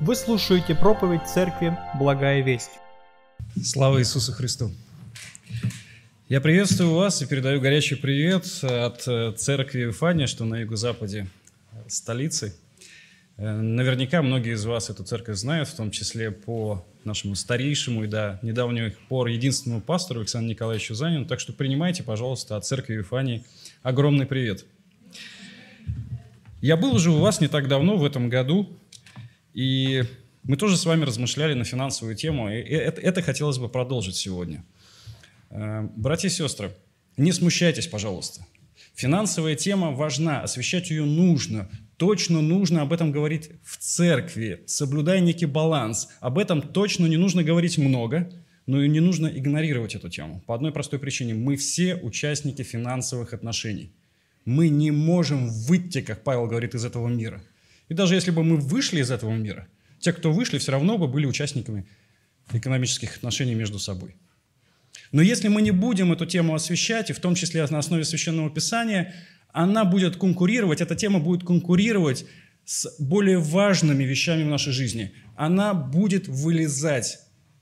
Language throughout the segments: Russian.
Вы слушаете проповедь церкви «Благая весть». Слава Иисусу Христу! Я приветствую вас и передаю горячий привет от э, церкви Вифания, что на юго-западе столицы. Э, наверняка многие из вас эту церковь знают, в том числе по нашему старейшему и до недавних пор единственному пастору Александру Николаевичу Занину. Так что принимайте, пожалуйста, от церкви Вифании огромный привет. Я был уже у вас не так давно, в этом году, и мы тоже с вами размышляли на финансовую тему, и это, это хотелось бы продолжить сегодня. Э, братья и сестры, не смущайтесь, пожалуйста. Финансовая тема важна, освещать ее нужно, точно нужно об этом говорить в церкви, соблюдая некий баланс. Об этом точно не нужно говорить много, но и не нужно игнорировать эту тему. По одной простой причине. Мы все участники финансовых отношений. Мы не можем выйти, как Павел говорит, из этого мира. И даже если бы мы вышли из этого мира, те, кто вышли, все равно бы были участниками экономических отношений между собой. Но если мы не будем эту тему освещать, и в том числе на основе Священного Писания, она будет конкурировать, эта тема будет конкурировать с более важными вещами в нашей жизни. Она будет вылезать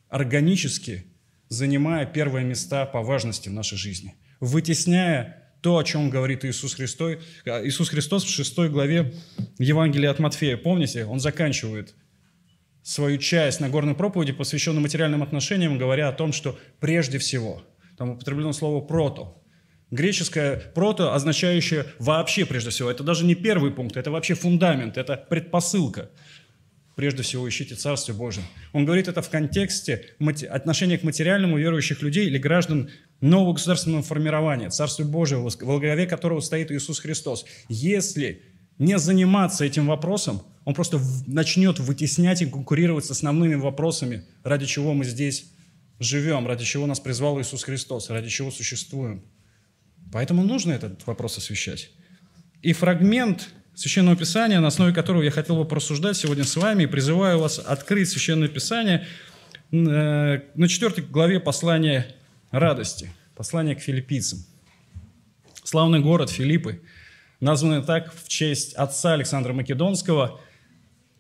органически, занимая первые места по важности в нашей жизни, вытесняя то, о чем говорит Иисус Христос, Иисус Христос в 6 главе Евангелия от Матфея. Помните, он заканчивает свою часть Нагорной проповеди, посвященную материальным отношениям, говоря о том, что прежде всего, там употреблено слово «прото», Греческое «прото», означающее вообще прежде всего. Это даже не первый пункт, это вообще фундамент, это предпосылка. Прежде всего ищите Царствие Божие. Он говорит это в контексте отношения к материальному верующих людей или граждан нового государственного формирования, Царствие Божие, в главе которого стоит Иисус Христос. Если не заниматься этим вопросом, он просто начнет вытеснять и конкурировать с основными вопросами, ради чего мы здесь живем, ради чего нас призвал Иисус Христос, ради чего существуем. Поэтому нужно этот вопрос освещать. И фрагмент Священного Писания, на основе которого я хотел бы порассуждать сегодня с вами, и призываю вас открыть Священное Писание э, на 4 главе послания радости, послание к филиппийцам. Славный город Филиппы, названный так в честь отца Александра Македонского,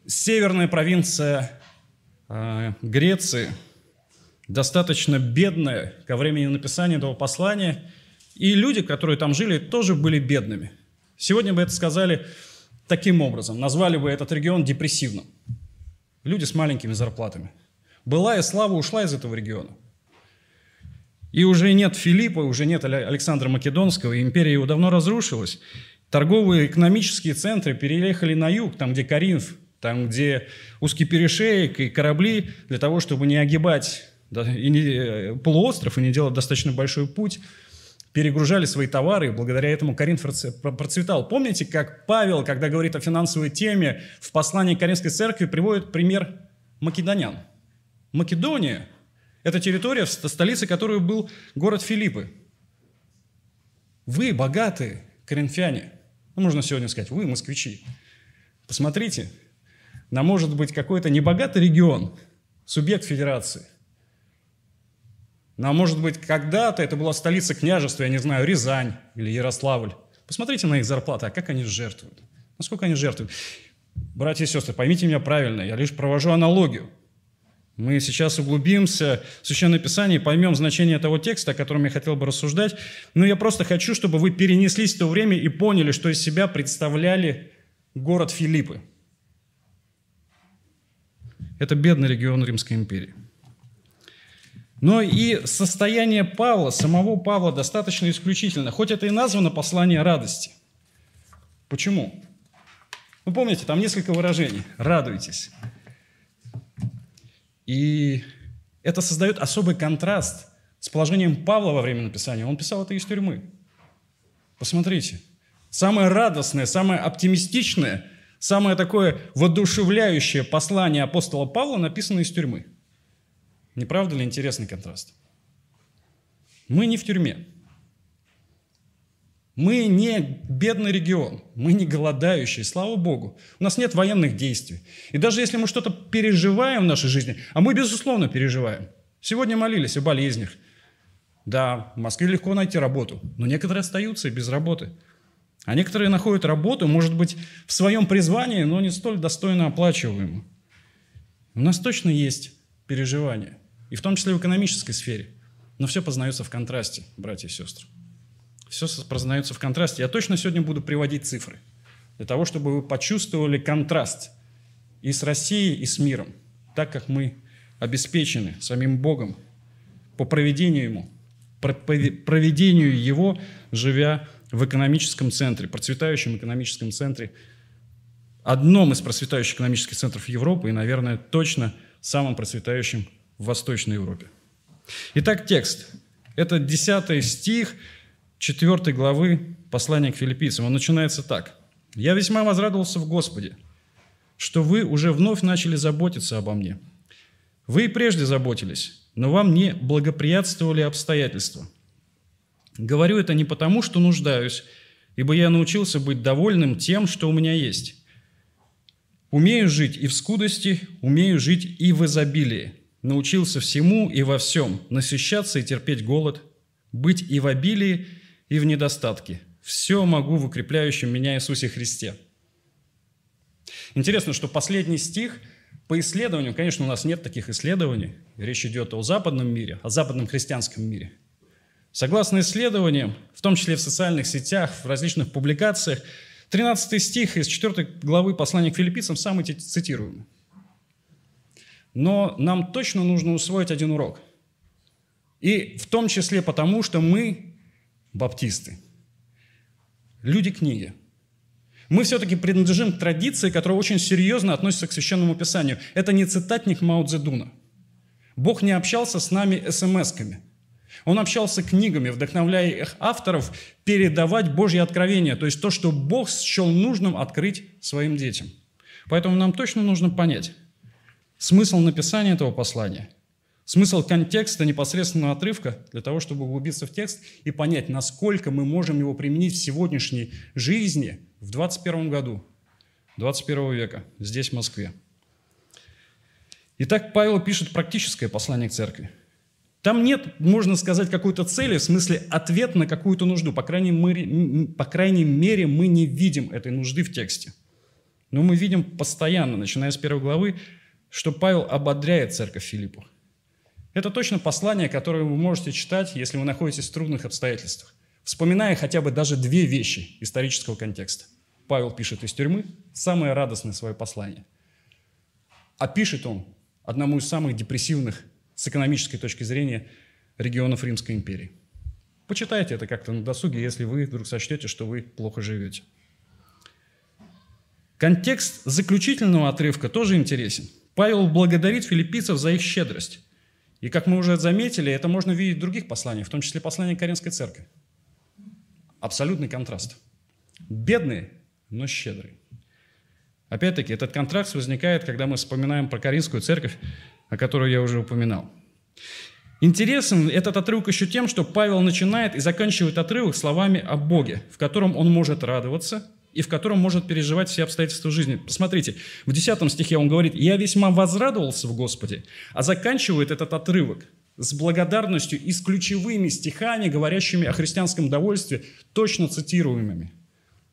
северная провинция э, Греции, достаточно бедная ко времени написания этого послания, и люди, которые там жили, тоже были бедными. Сегодня бы это сказали таким образом, назвали бы этот регион депрессивным. Люди с маленькими зарплатами. Была и слава ушла из этого региона – и уже нет Филиппа, уже нет Александра Македонского, империя его давно разрушилась. Торговые экономические центры переехали на юг, там, где Каринф, там, где узкий перешеек и корабли, для того, чтобы не огибать и не, э, полуостров и не делать достаточно большой путь, перегружали свои товары, и благодаря этому Коринф процветал. Помните, как Павел, когда говорит о финансовой теме, в послании Коринфской церкви приводит пример македонян. Македония это территория, столицей которой был город Филиппы. Вы богатые коринфяне. Ну, можно сегодня сказать, вы москвичи. Посмотрите, на может быть какой-то небогатый регион, субъект федерации. На может быть когда-то это была столица княжества, я не знаю, Рязань или Ярославль. Посмотрите на их зарплаты, а как они жертвуют. Насколько они жертвуют. Братья и сестры, поймите меня правильно, я лишь провожу аналогию. Мы сейчас углубимся в Священное Писание поймем значение того текста, о котором я хотел бы рассуждать. Но я просто хочу, чтобы вы перенеслись в то время и поняли, что из себя представляли город Филиппы. Это бедный регион Римской империи. Но и состояние Павла, самого Павла, достаточно исключительно, хоть это и названо послание радости. Почему? Вы помните, там несколько выражений. Радуйтесь, и это создает особый контраст с положением Павла во время написания. Он писал это из тюрьмы. Посмотрите. Самое радостное, самое оптимистичное, самое такое воодушевляющее послание апостола Павла написано из тюрьмы. Не правда ли интересный контраст? Мы не в тюрьме. Мы не бедный регион, мы не голодающие, слава Богу. У нас нет военных действий. И даже если мы что-то переживаем в нашей жизни, а мы, безусловно, переживаем. Сегодня молились о болезнях. Да, в Москве легко найти работу, но некоторые остаются и без работы. А некоторые находят работу, может быть, в своем призвании, но не столь достойно оплачиваемую. У нас точно есть переживания, и в том числе в экономической сфере. Но все познается в контрасте, братья и сестры. Все познается в контрасте. Я точно сегодня буду приводить цифры, для того, чтобы вы почувствовали контраст и с Россией, и с миром, так как мы обеспечены самим Богом по проведению Ему, проведению Его, живя в экономическом центре, процветающем экономическом центре, одном из процветающих экономических центров Европы и, наверное, точно самым процветающим в Восточной Европе. Итак, текст. Это 10 стих 4 главы послания к филиппийцам. Он начинается так. «Я весьма возрадовался в Господе, что вы уже вновь начали заботиться обо мне. Вы и прежде заботились, но вам не благоприятствовали обстоятельства. Говорю это не потому, что нуждаюсь, ибо я научился быть довольным тем, что у меня есть. Умею жить и в скудости, умею жить и в изобилии. Научился всему и во всем, насыщаться и терпеть голод, быть и в обилии, и в недостатке. Все могу в укрепляющем меня Иисусе Христе. Интересно, что последний стих – по исследованию, конечно, у нас нет таких исследований. Речь идет о западном мире, о западном христианском мире. Согласно исследованиям, в том числе в социальных сетях, в различных публикациях, 13 стих из 4 главы послания к филиппийцам самый цитируемый. Но нам точно нужно усвоить один урок. И в том числе потому, что мы баптисты, люди книги – мы все-таки принадлежим к традиции, которая очень серьезно относится к Священному Писанию. Это не цитатник Мао Цзэдуна. Бог не общался с нами смс-ками. Он общался книгами, вдохновляя их авторов передавать Божье откровение, то есть то, что Бог счел нужным открыть своим детям. Поэтому нам точно нужно понять смысл написания этого послания, смысл контекста непосредственного отрывка для того, чтобы углубиться в текст и понять, насколько мы можем его применить в сегодняшней жизни – в 21 году, 21 века, здесь, в Москве. Итак, Павел пишет практическое послание к церкви. Там нет, можно сказать, какой-то цели, в смысле ответ на какую-то нужду. По крайней, мере, по крайней мере, мы не видим этой нужды в тексте. Но мы видим постоянно, начиная с первой главы, что Павел ободряет церковь Филиппу. Это точно послание, которое вы можете читать, если вы находитесь в трудных обстоятельствах вспоминая хотя бы даже две вещи исторического контекста. Павел пишет из тюрьмы самое радостное свое послание. А пишет он одному из самых депрессивных с экономической точки зрения регионов Римской империи. Почитайте это как-то на досуге, если вы вдруг сочтете, что вы плохо живете. Контекст заключительного отрывка тоже интересен. Павел благодарит филиппийцев за их щедрость. И, как мы уже заметили, это можно видеть в других посланиях, в том числе послании Каренской церкви. Абсолютный контраст. Бедный, но щедрый. Опять-таки, этот контраст возникает, когда мы вспоминаем про Каринскую церковь, о которой я уже упоминал. Интересен этот отрывок еще тем, что Павел начинает и заканчивает отрывок словами о Боге, в котором он может радоваться и в котором может переживать все обстоятельства жизни. Посмотрите, в 10 стихе он говорит, «Я весьма возрадовался в Господе», а заканчивает этот отрывок с благодарностью и с ключевыми стихами, говорящими о христианском довольстве, точно цитируемыми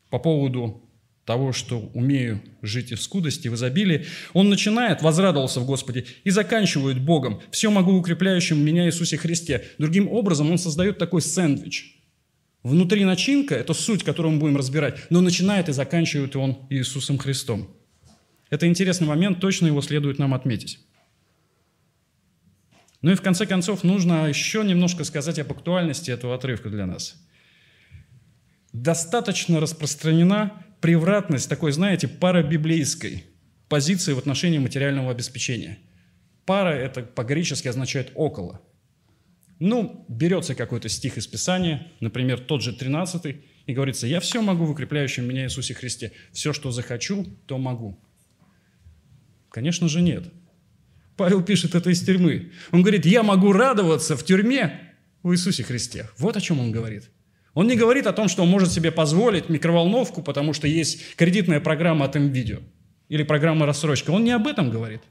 по поводу того, что умею жить и в скудости, и в изобилии, он начинает «возрадовался в Господе» и заканчивает Богом «все могу укрепляющим меня Иисусе Христе». Другим образом, он создает такой сэндвич. Внутри начинка – это суть, которую мы будем разбирать, но начинает и заканчивает он Иисусом Христом. Это интересный момент, точно его следует нам отметить. Ну и в конце концов нужно еще немножко сказать об актуальности этого отрывка для нас. Достаточно распространена превратность такой, знаете, парабиблейской позиции в отношении материального обеспечения. Пара – это по-гречески означает «около». Ну, берется какой-то стих из Писания, например, тот же 13 и говорится, «Я все могу в укрепляющем меня Иисусе Христе. Все, что захочу, то могу». Конечно же, нет – Павел пишет это из тюрьмы. Он говорит, я могу радоваться в тюрьме в Иисусе Христе. Вот о чем он говорит. Он не говорит о том, что он может себе позволить микроволновку, потому что есть кредитная программа от МВидео или программа рассрочка. Он не об этом говорит.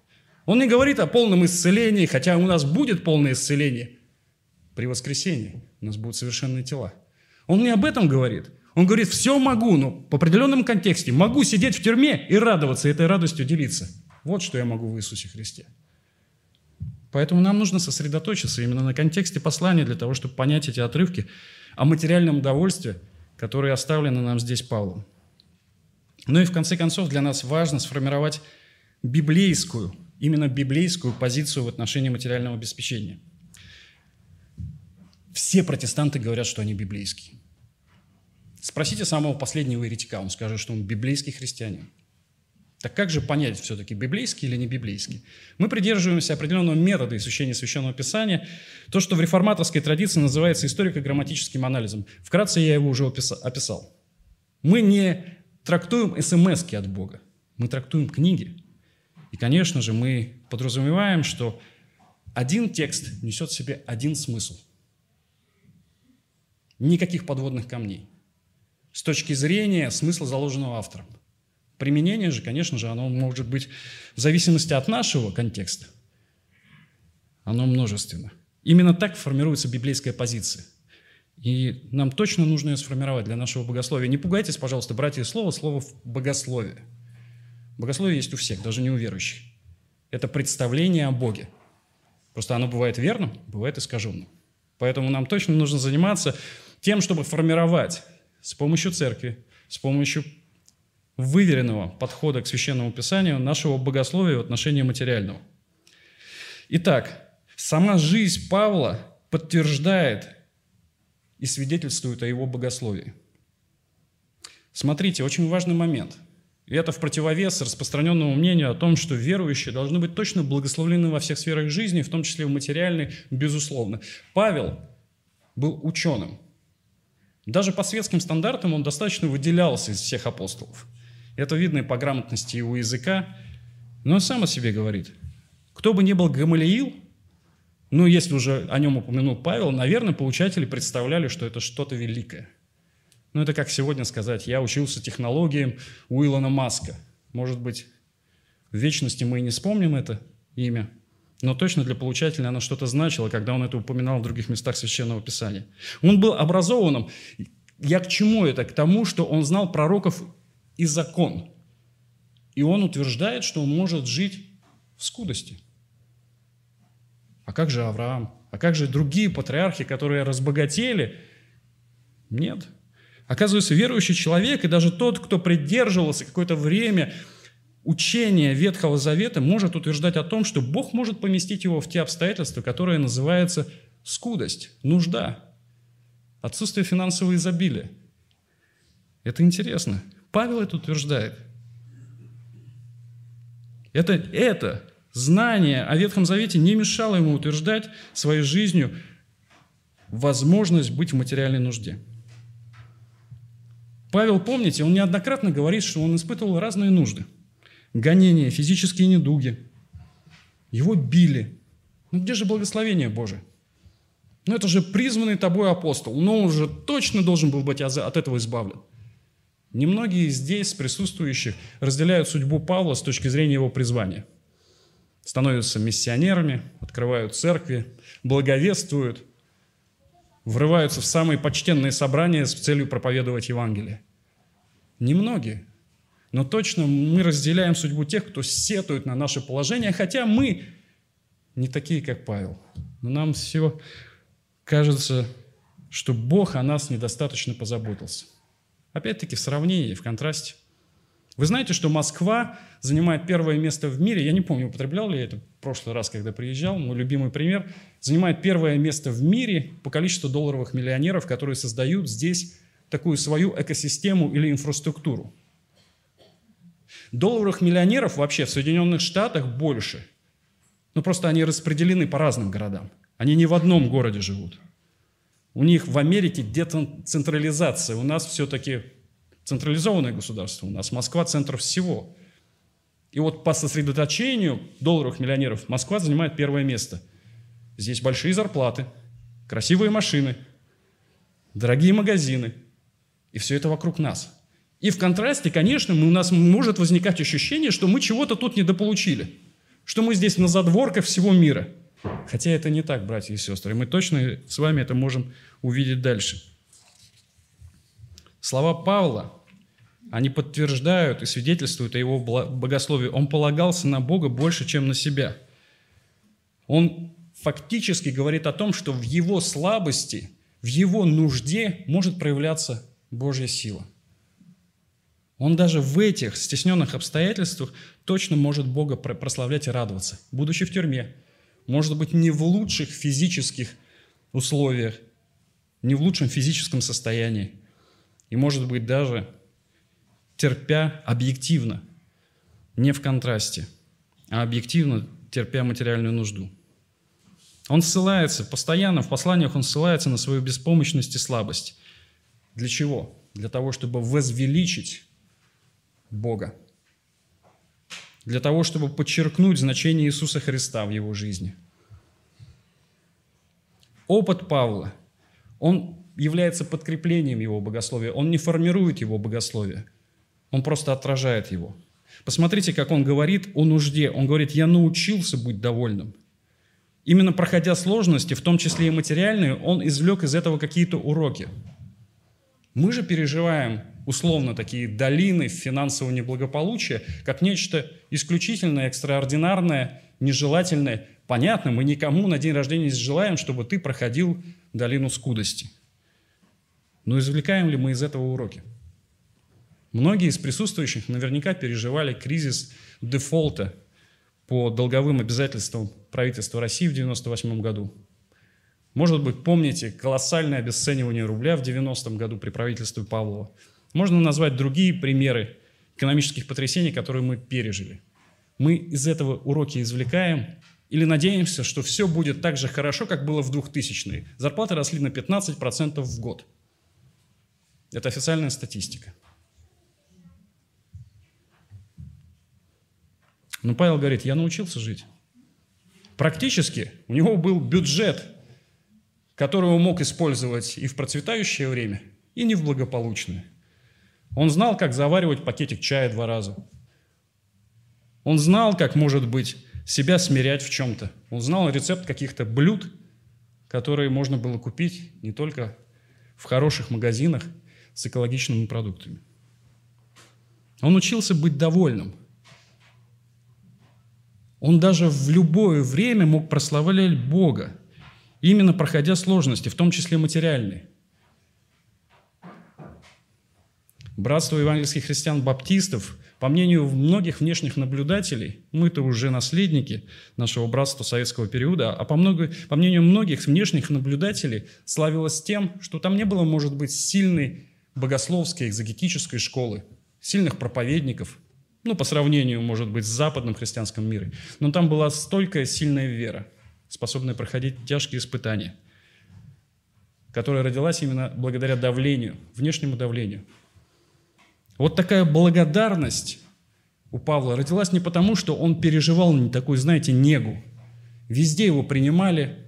Он не говорит о полном исцелении, хотя у нас будет полное исцеление при воскресении. У нас будут совершенные тела. Он не об этом говорит. Он говорит, все могу, но в определенном контексте могу сидеть в тюрьме и радоваться, этой радостью делиться – Вот что я могу в Иисусе Христе. Поэтому нам нужно сосредоточиться именно на контексте послания для того, чтобы понять эти отрывки о материальном удовольствии, которые оставлены нам здесь Павлом. Ну и в конце концов для нас важно сформировать библейскую, именно библейскую позицию в отношении материального обеспечения. Все протестанты говорят, что они библейские. Спросите самого последнего еретика, он скажет, что он библейский христианин. Так как же понять все-таки, библейский или не библейский? Мы придерживаемся определенного метода изучения Священного Писания, то, что в реформаторской традиции называется историко-грамматическим анализом. Вкратце я его уже описал. Мы не трактуем смс от Бога, мы трактуем книги. И, конечно же, мы подразумеваем, что один текст несет в себе один смысл. Никаких подводных камней. С точки зрения смысла, заложенного автором. Применение же, конечно же, оно может быть в зависимости от нашего контекста. Оно множественно. Именно так формируется библейская позиция. И нам точно нужно ее сформировать для нашего богословия. Не пугайтесь, пожалуйста, братья, слово, слово в богословие. Богословие есть у всех, даже не у верующих. Это представление о Боге. Просто оно бывает верным, бывает искаженным. Поэтому нам точно нужно заниматься тем, чтобы формировать с помощью церкви, с помощью выверенного подхода к священному писанию нашего богословия в отношении материального. Итак, сама жизнь Павла подтверждает и свидетельствует о его богословии. Смотрите, очень важный момент. И это в противовес распространенному мнению о том, что верующие должны быть точно благословлены во всех сферах жизни, в том числе в материальной, безусловно. Павел был ученым. Даже по светским стандартам он достаточно выделялся из всех апостолов. Это видно и по грамотности его языка. Но он сам о себе говорит. Кто бы ни был Гамалиил, ну, если уже о нем упомянул Павел, наверное, получатели представляли, что это что-то великое. Ну, это как сегодня сказать, я учился технологиям у Илона Маска. Может быть, в вечности мы и не вспомним это имя, но точно для получателя оно что-то значило, когда он это упоминал в других местах Священного Писания. Он был образованным. Я к чему это? К тому, что он знал пророков и закон. И он утверждает, что он может жить в скудости – а как же Авраам? А как же другие патриархи, которые разбогатели? Нет. Оказывается, верующий человек и даже тот, кто придерживался какое-то время учения Ветхого Завета, может утверждать о том, что Бог может поместить его в те обстоятельства, которые называются скудость, нужда, отсутствие финансового изобилия. Это интересно. Павел это утверждает. Это, это Знание о Ветхом Завете не мешало ему утверждать своей жизнью возможность быть в материальной нужде. Павел, помните, он неоднократно говорит, что он испытывал разные нужды. Гонения, физические недуги. Его били. Ну где же благословение Божие? Ну это же призванный тобой апостол. Но он же точно должен был быть от этого избавлен. Немногие здесь присутствующих разделяют судьбу Павла с точки зрения его призвания – становятся миссионерами, открывают церкви, благовествуют, врываются в самые почтенные собрания с целью проповедовать Евангелие. Немногие. Но точно мы разделяем судьбу тех, кто сетует на наше положение, хотя мы не такие, как Павел. Но нам все кажется, что Бог о нас недостаточно позаботился. Опять-таки в сравнении, в контрасте. Вы знаете, что Москва занимает первое место в мире, я не помню, употреблял ли я это в прошлый раз, когда приезжал, мой любимый пример, занимает первое место в мире по количеству долларовых миллионеров, которые создают здесь такую свою экосистему или инфраструктуру. Долларовых миллионеров вообще в Соединенных Штатах больше. Но просто они распределены по разным городам. Они не в одном городе живут. У них в Америке децентрализация. У нас все-таки централизованное государство у нас. Москва – центр всего. И вот по сосредоточению долларовых миллионеров Москва занимает первое место. Здесь большие зарплаты, красивые машины, дорогие магазины. И все это вокруг нас. И в контрасте, конечно, у нас может возникать ощущение, что мы чего-то тут недополучили. Что мы здесь на задворках всего мира. Хотя это не так, братья и сестры. Мы точно с вами это можем увидеть дальше. Слова Павла они подтверждают и свидетельствуют о его богословии. Он полагался на Бога больше, чем на себя. Он фактически говорит о том, что в его слабости, в его нужде может проявляться Божья сила. Он даже в этих стесненных обстоятельствах точно может Бога прославлять и радоваться, будучи в тюрьме. Может быть, не в лучших физических условиях, не в лучшем физическом состоянии. И, может быть, даже терпя объективно, не в контрасте, а объективно терпя материальную нужду. Он ссылается постоянно, в посланиях он ссылается на свою беспомощность и слабость. Для чего? Для того, чтобы возвеличить Бога. Для того, чтобы подчеркнуть значение Иисуса Христа в его жизни. Опыт Павла, он является подкреплением его богословия. Он не формирует его богословие. Он просто отражает его. Посмотрите, как он говорит о нужде. Он говорит, я научился быть довольным. Именно проходя сложности, в том числе и материальные, он извлек из этого какие-то уроки. Мы же переживаем условно такие долины финансового неблагополучия, как нечто исключительное, экстраординарное, нежелательное. Понятно, мы никому на день рождения не желаем, чтобы ты проходил долину скудости. Но извлекаем ли мы из этого уроки? Многие из присутствующих наверняка переживали кризис дефолта по долговым обязательствам правительства России в 1998 году. Может быть, помните колоссальное обесценивание рубля в 90-м году при правительстве Павлова. Можно назвать другие примеры экономических потрясений, которые мы пережили. Мы из этого уроки извлекаем или надеемся, что все будет так же хорошо, как было в 2000-е. Зарплаты росли на 15% в год. Это официальная статистика. Но Павел говорит, я научился жить. Практически у него был бюджет, который он мог использовать и в процветающее время, и не в благополучное. Он знал, как заваривать пакетик чая два раза. Он знал, как, может быть, себя смирять в чем-то. Он знал рецепт каких-то блюд, которые можно было купить не только в хороших магазинах с экологичными продуктами. Он учился быть довольным. Он даже в любое время мог прославлять Бога, именно проходя сложности, в том числе материальные. Братство евангельских христиан-баптистов, по мнению многих внешних наблюдателей, мы-то уже наследники нашего братства советского периода, а по, много, по мнению многих внешних наблюдателей, славилось тем, что там не было, может быть, сильной богословской, экзогетической школы, сильных проповедников, ну, по сравнению, может быть, с западным христианским миром. Но там была столько сильная вера, способная проходить тяжкие испытания, которая родилась именно благодаря давлению, внешнему давлению. Вот такая благодарность у Павла родилась не потому, что он переживал не такую, знаете, негу. Везде его принимали,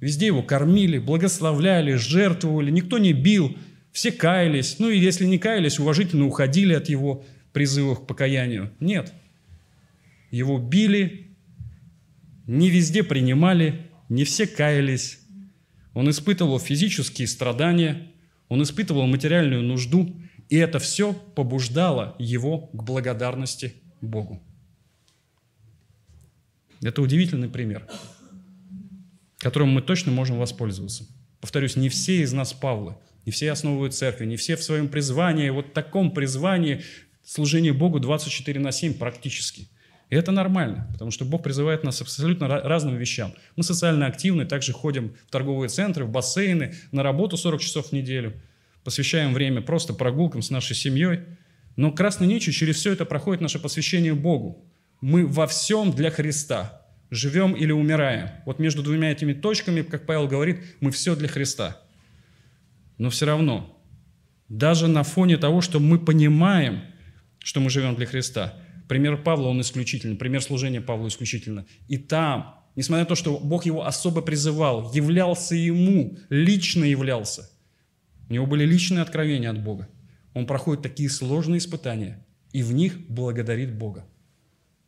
везде его кормили, благословляли, жертвовали, никто не бил, все каялись. Ну и если не каялись, уважительно уходили от его призывах к покаянию. Нет. Его били, не везде принимали, не все каялись. Он испытывал физические страдания, он испытывал материальную нужду, и это все побуждало его к благодарности Богу. Это удивительный пример, которым мы точно можем воспользоваться. Повторюсь, не все из нас Павлы, не все основывают церкви, не все в своем призвании, вот таком призвании служение Богу 24 на 7 практически. И это нормально, потому что Бог призывает нас абсолютно разным вещам. Мы социально активны, также ходим в торговые центры, в бассейны, на работу 40 часов в неделю, посвящаем время просто прогулкам с нашей семьей. Но красной нитью через все это проходит наше посвящение Богу. Мы во всем для Христа. Живем или умираем. Вот между двумя этими точками, как Павел говорит, мы все для Христа. Но все равно, даже на фоне того, что мы понимаем – что мы живем для Христа. Пример Павла, он исключительный, пример служения Павла исключительно. И там, несмотря на то, что Бог его особо призывал, являлся ему, лично являлся. У него были личные откровения от Бога. Он проходит такие сложные испытания, и в них благодарит Бога.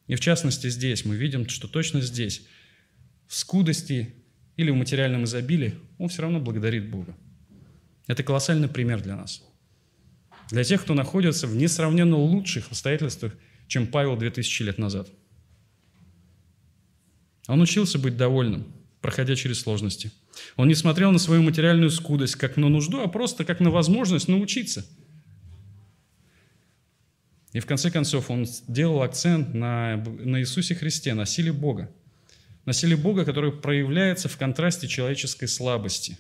И в частности здесь мы видим, что точно здесь, в скудости или в материальном изобилии, он все равно благодарит Бога. Это колоссальный пример для нас – Для тех, кто находится в несравненно лучших обстоятельствах, чем Павел 2000 лет назад. Он учился быть довольным, проходя через сложности. Он не смотрел на свою материальную скудость как на нужду, а просто как на возможность научиться. И в конце концов он делал акцент на, на Иисусе Христе, на силе Бога. На силе Бога, который проявляется в контрасте человеческой слабости.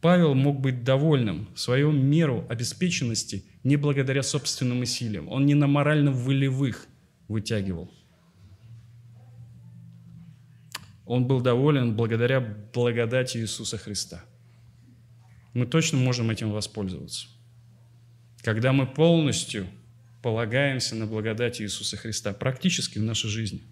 Павел мог быть довольным в меру обеспеченности не благодаря собственным усилиям. Он не на морально-волевых вытягивал – он был доволен благодаря благодати Иисуса Христа. Мы точно можем этим воспользоваться. Когда мы полностью полагаемся на благодать Иисуса Христа практически в нашей жизни.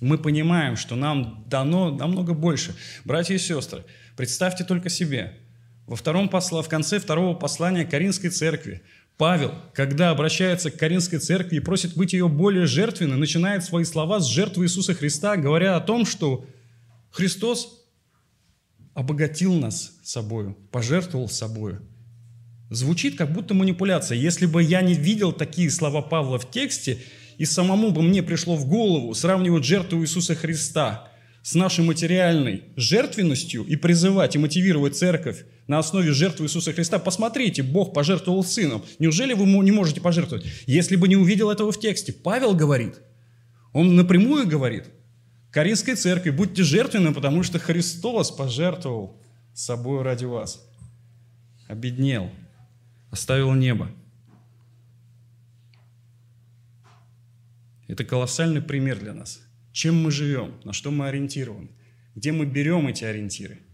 Мы понимаем, что нам дано намного больше. Братья и сестры, представьте только себе, во втором посла, в конце второго послания Каринской церкви Павел, когда обращается к Каринской церкви и просит быть ее более жертвенной, начинает свои слова с жертвы Иисуса Христа, говоря о том, что Христос обогатил нас собою, пожертвовал собою. Звучит как будто манипуляция. Если бы я не видел такие слова Павла в тексте, и самому бы мне пришло в голову сравнивать жертву Иисуса Христа с нашей материальной жертвенностью и призывать и мотивировать церковь на основе жертвы Иисуса Христа. Посмотрите, Бог пожертвовал сыном. Неужели вы не можете пожертвовать? Если бы не увидел этого в тексте. Павел говорит, он напрямую говорит, Каринской церкви, будьте жертвенны, потому что Христос пожертвовал собой ради вас. Обеднел, оставил небо. Это колоссальный пример для нас. Чем мы живем, на что мы ориентированы, где мы берем эти ориентиры –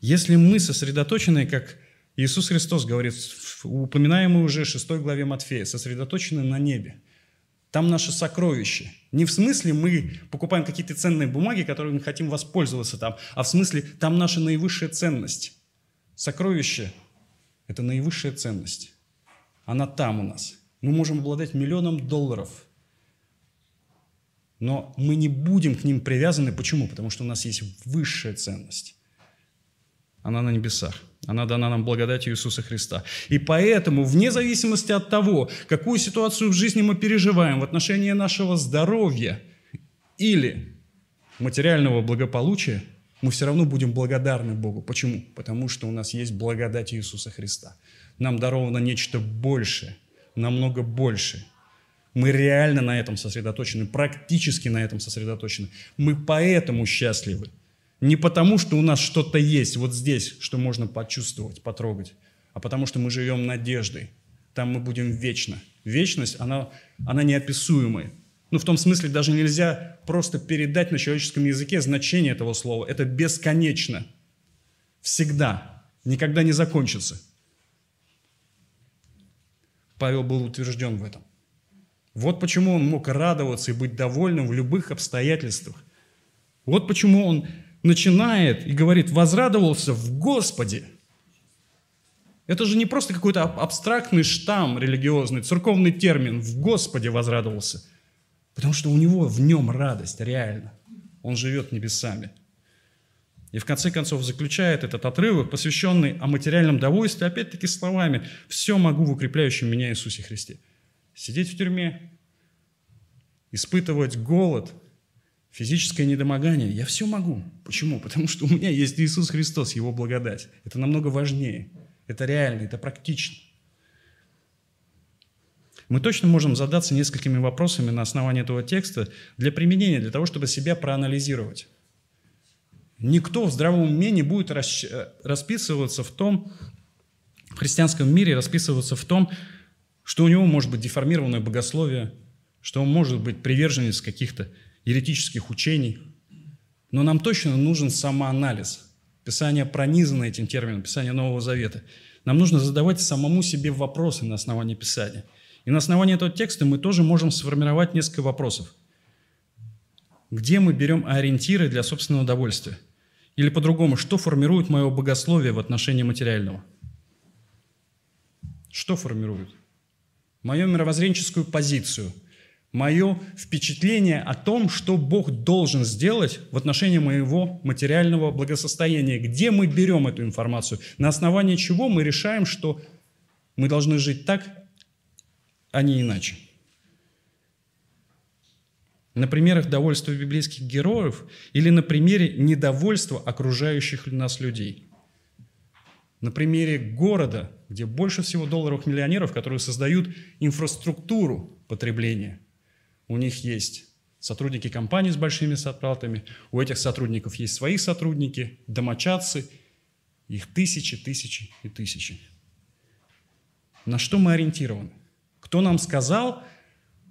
если мы сосредоточены, как Иисус Христос говорит в упоминаемой уже 6 главе Матфея, сосредоточены на небе, там наше сокровище. Не в смысле мы покупаем какие-то ценные бумаги, которыми хотим воспользоваться там, а в смысле там наша наивысшая ценность. Сокровище – это наивысшая ценность. Она там у нас. Мы можем обладать миллионом долларов, но мы не будем к ним привязаны. Почему? Потому что у нас есть высшая ценность она на небесах. Она дана нам благодатью Иисуса Христа. И поэтому, вне зависимости от того, какую ситуацию в жизни мы переживаем в отношении нашего здоровья или материального благополучия, мы все равно будем благодарны Богу. Почему? Потому что у нас есть благодать Иисуса Христа. Нам даровано нечто большее, намного больше. Мы реально на этом сосредоточены, практически на этом сосредоточены. Мы поэтому счастливы. Не потому, что у нас что-то есть вот здесь, что можно почувствовать, потрогать, а потому что мы живем надеждой. Там мы будем вечно. Вечность, она, она неописуемая. Ну, в том смысле, даже нельзя просто передать на человеческом языке значение этого слова. Это бесконечно. Всегда. Никогда не закончится. Павел был утвержден в этом. Вот почему он мог радоваться и быть довольным в любых обстоятельствах. Вот почему он начинает и говорит, возрадовался в Господе. Это же не просто какой-то абстрактный штамм религиозный, церковный термин. В Господе возрадовался. Потому что у него в нем радость, реально. Он живет небесами. И в конце концов заключает этот отрывок, посвященный о материальном довольстве, опять-таки словами «все могу в укрепляющем меня Иисусе Христе». Сидеть в тюрьме, испытывать голод – физическое недомогание, я все могу. Почему? Потому что у меня есть Иисус Христос, Его благодать. Это намного важнее. Это реально, это практично. Мы точно можем задаться несколькими вопросами на основании этого текста для применения, для того, чтобы себя проанализировать. Никто в здравом уме не будет расписываться в том, в христианском мире расписываться в том, что у него может быть деформированное богословие, что он может быть приверженец каких-то еретических учений. Но нам точно нужен самоанализ. Писание пронизано этим термином, Писание Нового Завета. Нам нужно задавать самому себе вопросы на основании Писания. И на основании этого текста мы тоже можем сформировать несколько вопросов. Где мы берем ориентиры для собственного удовольствия? Или по-другому, что формирует мое богословие в отношении материального? Что формирует? Мою мировоззренческую позицию – мое впечатление о том, что Бог должен сделать в отношении моего материального благосостояния. Где мы берем эту информацию? На основании чего мы решаем, что мы должны жить так, а не иначе? На примерах довольства библейских героев или на примере недовольства окружающих нас людей – на примере города, где больше всего долларовых миллионеров, которые создают инфраструктуру потребления. У них есть сотрудники компаний с большими зарплатами, у этих сотрудников есть свои сотрудники, домочадцы, их тысячи, тысячи и тысячи. На что мы ориентированы? Кто нам сказал,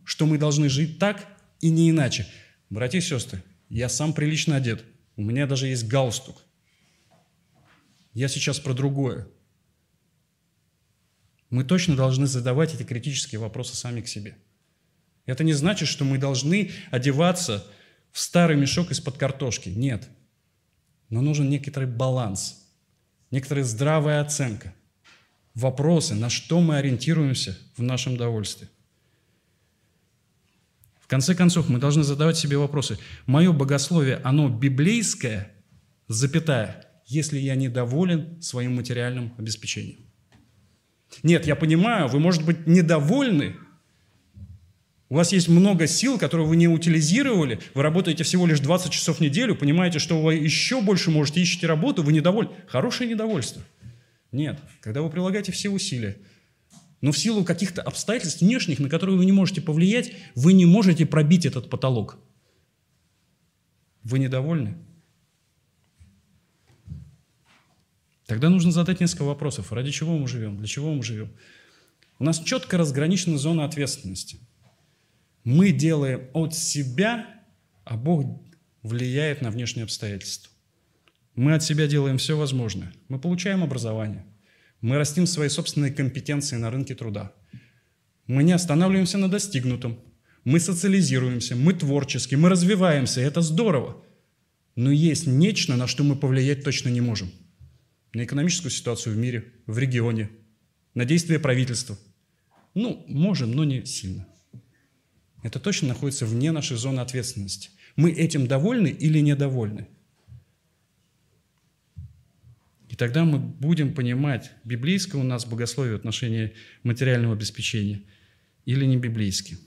что мы должны жить так и не иначе? Братья и сестры, я сам прилично одет, у меня даже есть галстук. Я сейчас про другое. Мы точно должны задавать эти критические вопросы сами к себе. Это не значит, что мы должны одеваться в старый мешок из-под картошки. Нет. Но нужен некоторый баланс, некоторая здравая оценка. Вопросы, на что мы ориентируемся в нашем довольстве. В конце концов, мы должны задавать себе вопросы. Мое богословие, оно библейское, запятая, если я недоволен своим материальным обеспечением. Нет, я понимаю, вы, может быть, недовольны, у вас есть много сил, которые вы не утилизировали, вы работаете всего лишь 20 часов в неделю, понимаете, что вы еще больше можете, ищете работу, вы недовольны. Хорошее недовольство. Нет, когда вы прилагаете все усилия, но в силу каких-то обстоятельств внешних, на которые вы не можете повлиять, вы не можете пробить этот потолок. Вы недовольны? Тогда нужно задать несколько вопросов. Ради чего мы живем? Для чего мы живем? У нас четко разграничена зона ответственности. Мы делаем от себя, а Бог влияет на внешние обстоятельства. Мы от себя делаем все возможное. Мы получаем образование. Мы растим свои собственные компетенции на рынке труда. Мы не останавливаемся на достигнутом. Мы социализируемся, мы творчески, мы развиваемся. Это здорово. Но есть нечто, на что мы повлиять точно не можем – на экономическую ситуацию в мире, в регионе, на действия правительства. Ну, можем, но не сильно. Это точно находится вне нашей зоны ответственности. Мы этим довольны или недовольны? И тогда мы будем понимать, библейское у нас богословие в отношении материального обеспечения или не библейское.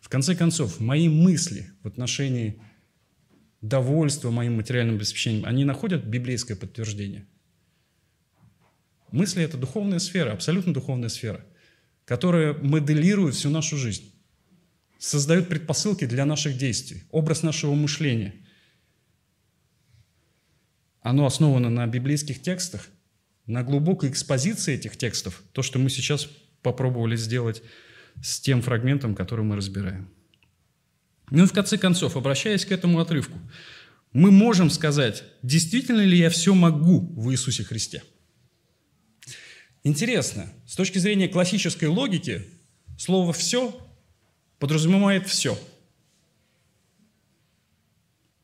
В конце концов, мои мысли в отношении довольство моим материальным обеспечением, они находят библейское подтверждение. Мысли – это духовная сфера, абсолютно духовная сфера, которая моделирует всю нашу жизнь, создает предпосылки для наших действий, образ нашего мышления. Оно основано на библейских текстах, на глубокой экспозиции этих текстов, то, что мы сейчас попробовали сделать с тем фрагментом, который мы разбираем. Ну и в конце концов, обращаясь к этому отрывку, мы можем сказать, действительно ли я все могу в Иисусе Христе? Интересно, с точки зрения классической логики, слово «все» подразумевает все.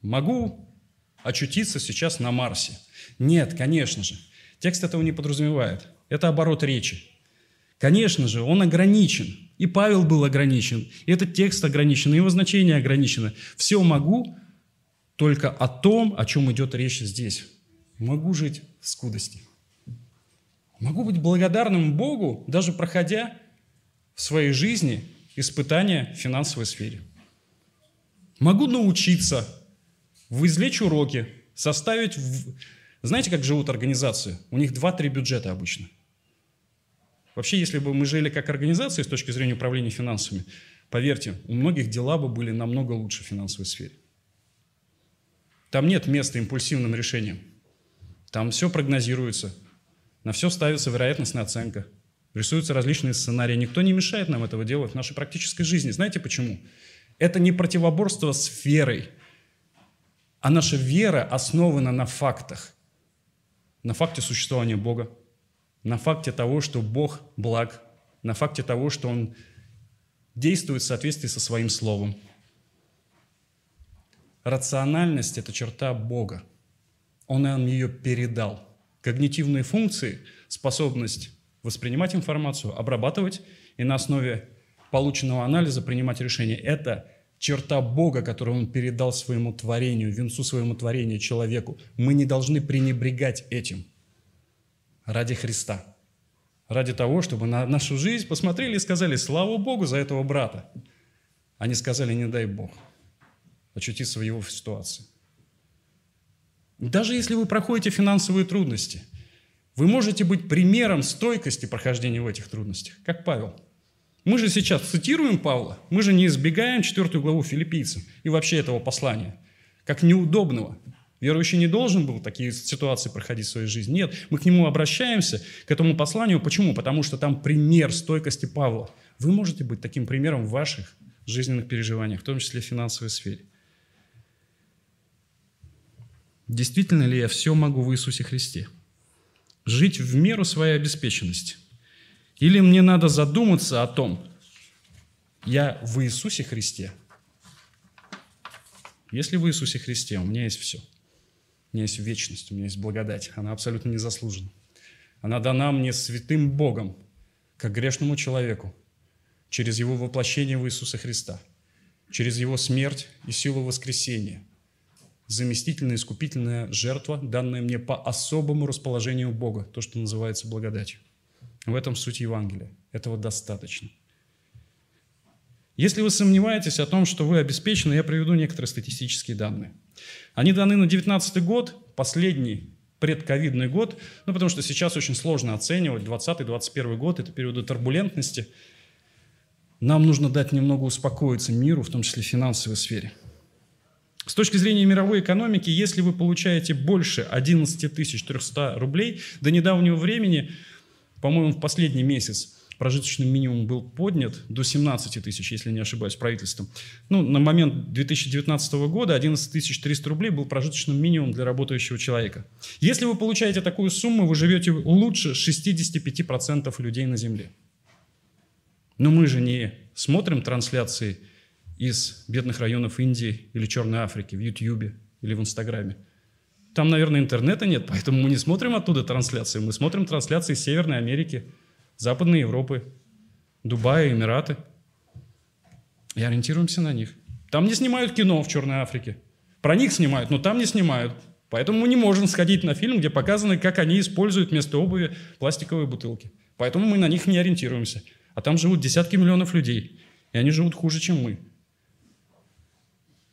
Могу очутиться сейчас на Марсе. Нет, конечно же. Текст этого не подразумевает. Это оборот речи. Конечно же, он ограничен. И Павел был ограничен, и этот текст ограничен, и его значение ограничено. Все могу только о том, о чем идет речь здесь. Могу жить в скудости. Могу быть благодарным Богу, даже проходя в своей жизни испытания в финансовой сфере. Могу научиться, извлечь уроки, составить... Знаете, как живут организации? У них 2-3 бюджета обычно. Вообще, если бы мы жили как организация с точки зрения управления финансами, поверьте, у многих дела бы были намного лучше в финансовой сфере. Там нет места импульсивным решениям. Там все прогнозируется, на все ставится вероятностная оценка, рисуются различные сценарии. Никто не мешает нам этого делать в нашей практической жизни. Знаете почему? Это не противоборство с верой, а наша вера основана на фактах, на факте существования Бога, на факте того, что Бог благ, на факте того, что Он действует в соответствии со Своим Словом. Рациональность – это черта Бога. Он нам ее передал. Когнитивные функции, способность воспринимать информацию, обрабатывать и на основе полученного анализа принимать решения. Это черта Бога, которую Он передал своему творению, венцу своему творению, человеку. Мы не должны пренебрегать этим ради Христа. Ради того, чтобы на нашу жизнь посмотрели и сказали, слава Богу за этого брата. Они сказали, не дай Бог очутиться в его ситуации. Даже если вы проходите финансовые трудности, вы можете быть примером стойкости прохождения в этих трудностях, как Павел. Мы же сейчас цитируем Павла, мы же не избегаем четвертую главу филиппийцам и вообще этого послания, как неудобного. Верующий не должен был такие ситуации проходить в своей жизни. Нет, мы к нему обращаемся, к этому посланию. Почему? Потому что там пример стойкости Павла. Вы можете быть таким примером в ваших жизненных переживаниях, в том числе в финансовой сфере. Действительно ли я все могу в Иисусе Христе? Жить в меру своей обеспеченности? Или мне надо задуматься о том, я в Иисусе Христе? Если в Иисусе Христе, у меня есть все. Меня есть вечность, у меня есть благодать. Она абсолютно незаслужена. Она дана мне святым Богом, как грешному человеку, через Его воплощение в Иисуса Христа, через Его смерть и силу воскресения – заместительная искупительная жертва, данная мне по особому расположению Бога, то, что называется благодатью. В этом суть Евангелия. Этого достаточно. Если вы сомневаетесь о том, что вы обеспечены, я приведу некоторые статистические данные. Они даны на 2019 год, последний предковидный год, ну, потому что сейчас очень сложно оценивать 2020-2021 год, это периоды турбулентности. Нам нужно дать немного успокоиться миру, в том числе в финансовой сфере – с точки зрения мировой экономики, если вы получаете больше 11 300 рублей, до недавнего времени, по-моему, в последний месяц прожиточный минимум был поднят до 17 тысяч, если не ошибаюсь, правительством. Ну, на момент 2019 года 11 300 рублей был прожиточным минимум для работающего человека. Если вы получаете такую сумму, вы живете лучше 65% людей на Земле. Но мы же не смотрим трансляции из бедных районов Индии или Черной Африки в Ютьюбе или в Инстаграме. Там, наверное, интернета нет, поэтому мы не смотрим оттуда трансляции. Мы смотрим трансляции из Северной Америки, Западной Европы, Дубая, Эмираты. И ориентируемся на них. Там не снимают кино в Черной Африке. Про них снимают, но там не снимают. Поэтому мы не можем сходить на фильм, где показано, как они используют вместо обуви пластиковые бутылки. Поэтому мы на них не ориентируемся. А там живут десятки миллионов людей. И они живут хуже, чем мы.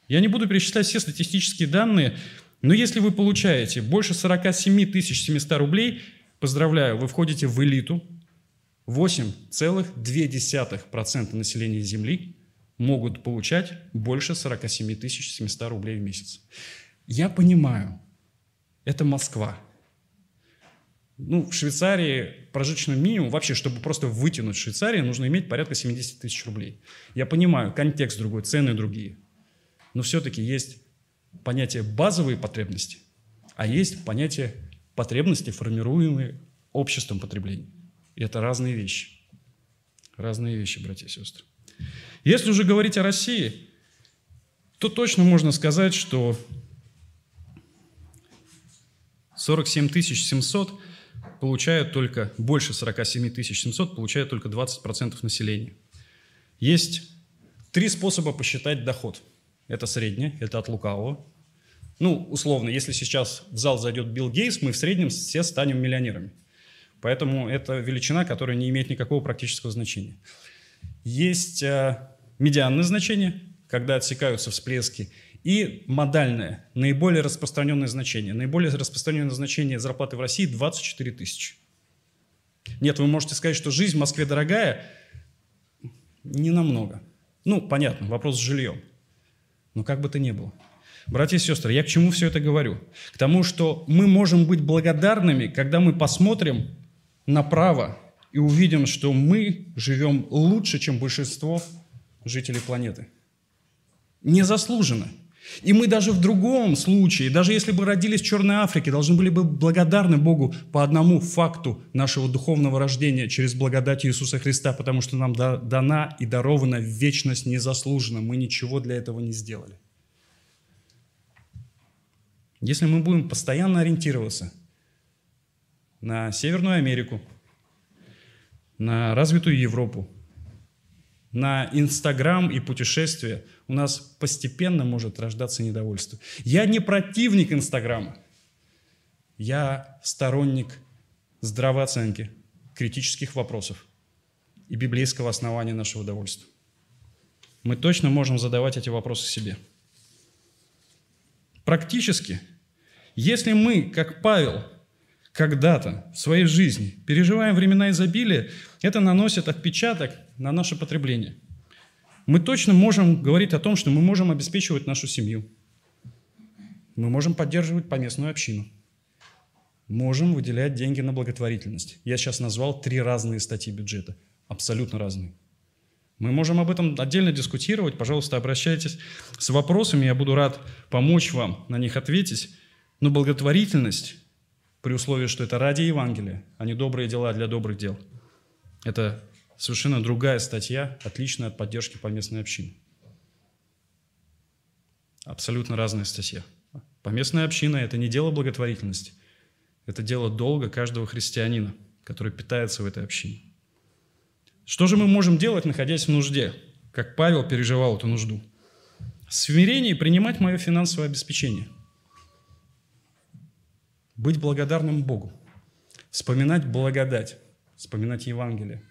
Я не буду перечислять все статистические данные, но если вы получаете больше 47 700 рублей, поздравляю, вы входите в элиту. 8,2% населения Земли могут получать больше 47 700 рублей в месяц. Я понимаю, это Москва. Ну, в Швейцарии прожиточный минимум, вообще, чтобы просто вытянуть в Швейцарии, нужно иметь порядка 70 тысяч рублей. Я понимаю, контекст другой, цены другие но все-таки есть понятие базовые потребности, а есть понятие потребности, формируемые обществом потребления. И это разные вещи. Разные вещи, братья и сестры. Если уже говорить о России, то точно можно сказать, что 47 700 получают только, больше 47 700 получают только 20% населения. Есть три способа посчитать доход – это среднее, это от лукавого. Ну, условно, если сейчас в зал зайдет Билл Гейтс, мы в среднем все станем миллионерами. Поэтому это величина, которая не имеет никакого практического значения. Есть э, медианное значение, когда отсекаются всплески, и модальное, наиболее распространенное значение. Наиболее распространенное значение зарплаты в России 24 тысячи. Нет, вы можете сказать, что жизнь в Москве дорогая. Не намного. Ну, понятно, вопрос с жильем. Но как бы то ни было. Братья и сестры, я к чему все это говорю? К тому, что мы можем быть благодарными, когда мы посмотрим направо и увидим, что мы живем лучше, чем большинство жителей планеты. Незаслуженно. И мы даже в другом случае, даже если бы родились в Черной Африке, должны были бы благодарны Богу по одному факту нашего духовного рождения через благодать Иисуса Христа, потому что нам дана и дарована вечность незаслуженно. Мы ничего для этого не сделали. Если мы будем постоянно ориентироваться на Северную Америку, на развитую Европу, на Инстаграм и путешествия, у нас постепенно может рождаться недовольство. Я не противник Инстаграма. Я сторонник здравой критических вопросов и библейского основания нашего довольства. Мы точно можем задавать эти вопросы себе. Практически, если мы, как Павел, когда-то в своей жизни переживаем времена изобилия, это наносит отпечаток на наше потребление. Мы точно можем говорить о том, что мы можем обеспечивать нашу семью. Мы можем поддерживать поместную общину. Можем выделять деньги на благотворительность. Я сейчас назвал три разные статьи бюджета. Абсолютно разные. Мы можем об этом отдельно дискутировать. Пожалуйста, обращайтесь с вопросами. Я буду рад помочь вам на них ответить. Но благотворительность при условии, что это ради Евангелия, а не добрые дела для добрых дел. Это совершенно другая статья, отличная от поддержки поместной общины. Абсолютно разная статья. Поместная община – это не дело благотворительности, это дело долга каждого христианина, который питается в этой общине. Что же мы можем делать, находясь в нужде, как Павел переживал эту нужду? В смирении принимать мое финансовое обеспечение – быть благодарным Богу, вспоминать благодать, вспоминать Евангелие,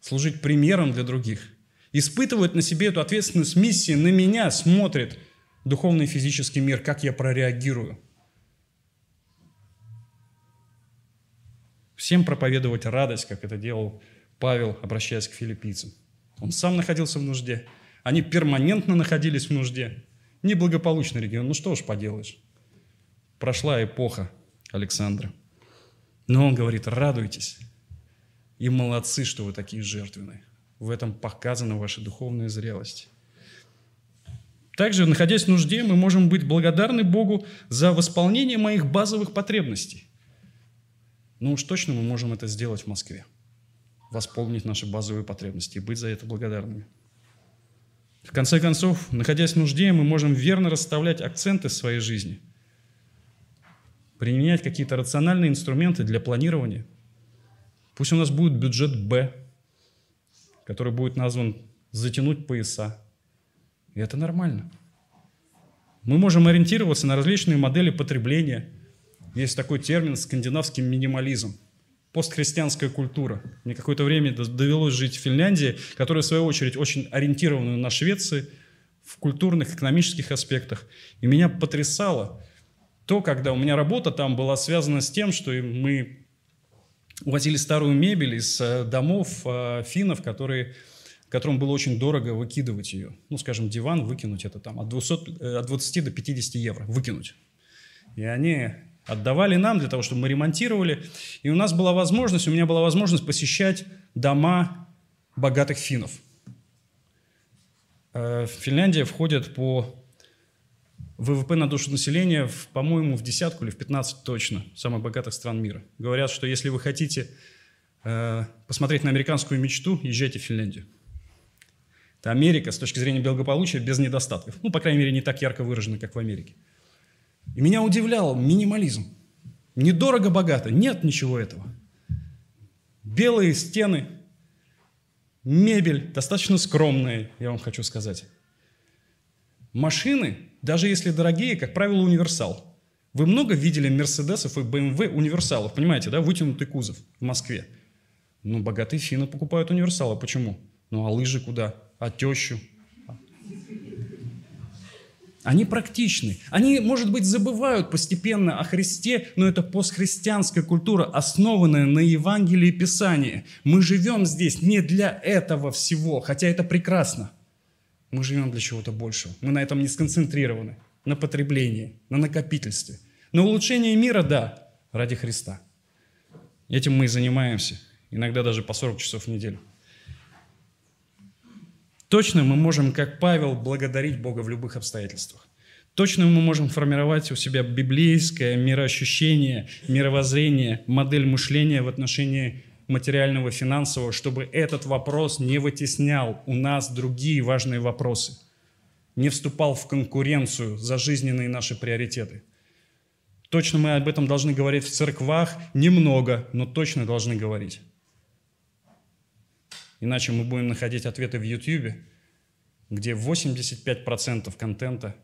служить примером для других, испытывать на себе эту ответственность миссии, на меня смотрит духовный и физический мир, как я прореагирую. Всем проповедовать радость, как это делал Павел, обращаясь к филиппийцам. Он сам находился в нужде. Они перманентно находились в нужде. Неблагополучный регион. Ну что уж поделаешь прошла эпоха Александра. Но он говорит, радуйтесь и молодцы, что вы такие жертвенные. В этом показана ваша духовная зрелость. Также, находясь в нужде, мы можем быть благодарны Богу за восполнение моих базовых потребностей. Ну уж точно мы можем это сделать в Москве. Восполнить наши базовые потребности и быть за это благодарными. В конце концов, находясь в нужде, мы можем верно расставлять акценты в своей жизни – применять какие-то рациональные инструменты для планирования. Пусть у нас будет бюджет Б, который будет назван «затянуть пояса». И это нормально. Мы можем ориентироваться на различные модели потребления. Есть такой термин «скандинавский минимализм» постхристианская культура. Мне какое-то время довелось жить в Финляндии, которая, в свою очередь, очень ориентирована на Швеции в культурных, экономических аспектах. И меня потрясало, то, когда у меня работа там была связана с тем, что мы увозили старую мебель из э, домов э, финнов, которые, которым было очень дорого выкидывать ее. Ну, скажем, диван выкинуть это там от, 200, э, от 20 до 50 евро выкинуть. И они отдавали нам для того, чтобы мы ремонтировали. И у нас была возможность, у меня была возможность посещать дома богатых финнов. Финляндия входит по ВВП на душу населения, в, по-моему, в десятку или в 15 точно самых богатых стран мира. Говорят, что если вы хотите э, посмотреть на американскую мечту, езжайте в Финляндию. Это Америка с точки зрения благополучия без недостатков. Ну, по крайней мере, не так ярко выражена, как в Америке. И меня удивлял минимализм. Недорого-богато. Нет ничего этого. Белые стены, мебель достаточно скромная, я вам хочу сказать. Машины даже если дорогие, как правило, универсал. Вы много видели Мерседесов и BMW универсалов, понимаете, да, вытянутый кузов в Москве. Ну, богатые финны покупают универсалы. Почему? Ну, а лыжи куда? А тещу? Они практичны. Они, может быть, забывают постепенно о Христе, но это постхристианская культура, основанная на Евангелии и Писании. Мы живем здесь не для этого всего, хотя это прекрасно. Мы живем для чего-то большего. Мы на этом не сконцентрированы. На потреблении, на накопительстве. На улучшение мира, да, ради Христа. Этим мы и занимаемся. Иногда даже по 40 часов в неделю. Точно мы можем, как Павел, благодарить Бога в любых обстоятельствах. Точно мы можем формировать у себя библейское мироощущение, мировоззрение, модель мышления в отношении материального, финансового, чтобы этот вопрос не вытеснял у нас другие важные вопросы, не вступал в конкуренцию за жизненные наши приоритеты. Точно мы об этом должны говорить в церквах, немного, но точно должны говорить. Иначе мы будем находить ответы в YouTube, где 85% контента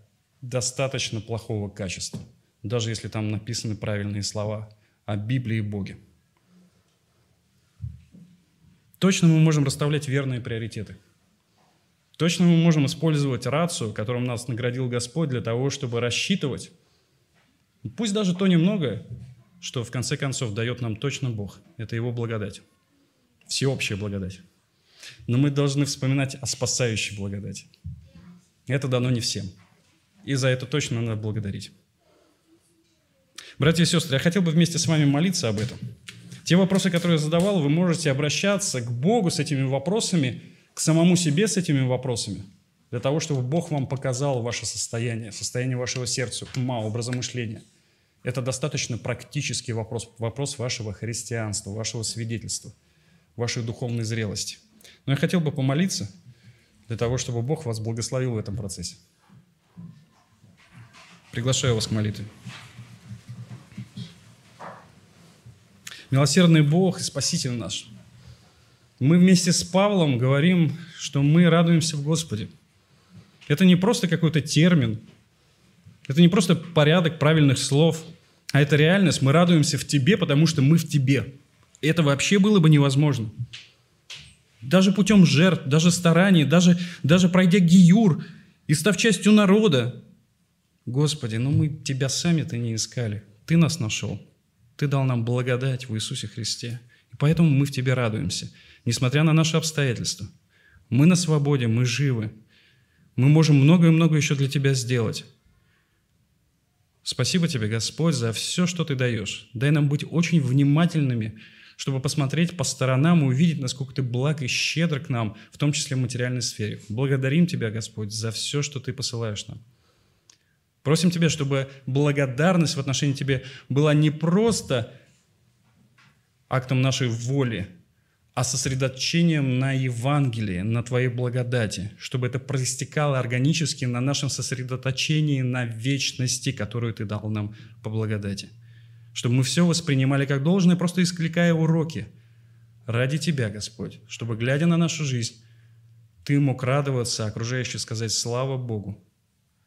достаточно плохого качества, даже если там написаны правильные слова о Библии и Боге. Точно мы можем расставлять верные приоритеты. Точно мы можем использовать рацию, которым нас наградил Господь для того, чтобы рассчитывать, пусть даже то немногое, что в конце концов дает нам точно Бог. Это Его благодать. Всеобщая благодать. Но мы должны вспоминать о спасающей благодати. Это дано не всем. И за это точно надо благодарить. Братья и сестры, я хотел бы вместе с вами молиться об этом. Те вопросы, которые я задавал, вы можете обращаться к Богу с этими вопросами, к самому себе с этими вопросами, для того, чтобы Бог вам показал ваше состояние, состояние вашего сердца, ума, образа мышления. Это достаточно практический вопрос, вопрос вашего христианства, вашего свидетельства, вашей духовной зрелости. Но я хотел бы помолиться для того, чтобы Бог вас благословил в этом процессе. Приглашаю вас к молитве. Милосердный Бог и Спаситель наш, мы вместе с Павлом говорим, что мы радуемся в Господе. Это не просто какой-то термин, это не просто порядок правильных слов, а это реальность. Мы радуемся в Тебе, потому что мы в Тебе. Это вообще было бы невозможно. Даже путем жертв, даже стараний, даже, даже пройдя гиюр и став частью народа. Господи, ну мы Тебя сами-то не искали. Ты нас нашел. Ты дал нам благодать в Иисусе Христе. И поэтому мы в Тебе радуемся, несмотря на наши обстоятельства. Мы на свободе, мы живы. Мы можем много и много еще для Тебя сделать. Спасибо Тебе, Господь, за все, что Ты даешь. Дай нам быть очень внимательными, чтобы посмотреть по сторонам и увидеть, насколько Ты благ и щедр к нам, в том числе в материальной сфере. Благодарим Тебя, Господь, за все, что Ты посылаешь нам. Просим Тебя, чтобы благодарность в отношении Тебе была не просто актом нашей воли, а сосредоточением на Евангелии, на Твоей благодати, чтобы это проистекало органически на нашем сосредоточении на вечности, которую Ты дал нам по благодати. Чтобы мы все воспринимали как должное, просто искликая уроки ради Тебя, Господь, чтобы, глядя на нашу жизнь, Ты мог радоваться, окружающие сказать «Слава Богу!»